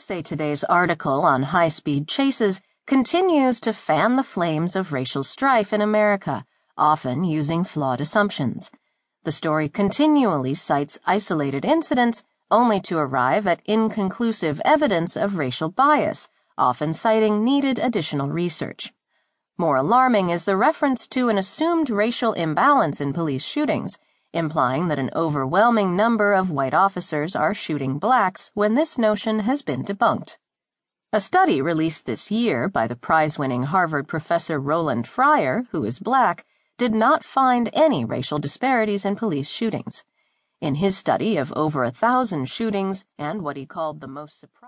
USA Today's article on high speed chases continues to fan the flames of racial strife in America, often using flawed assumptions. The story continually cites isolated incidents only to arrive at inconclusive evidence of racial bias, often citing needed additional research. More alarming is the reference to an assumed racial imbalance in police shootings, implying that an overwhelming number of white officers are shooting blacks when this notion has been debunked. A study released this year by the prize winning Harvard professor Roland Fryer, who is black, did not find any racial disparities in police shootings. In his study of over a thousand shootings and what he called the most surprising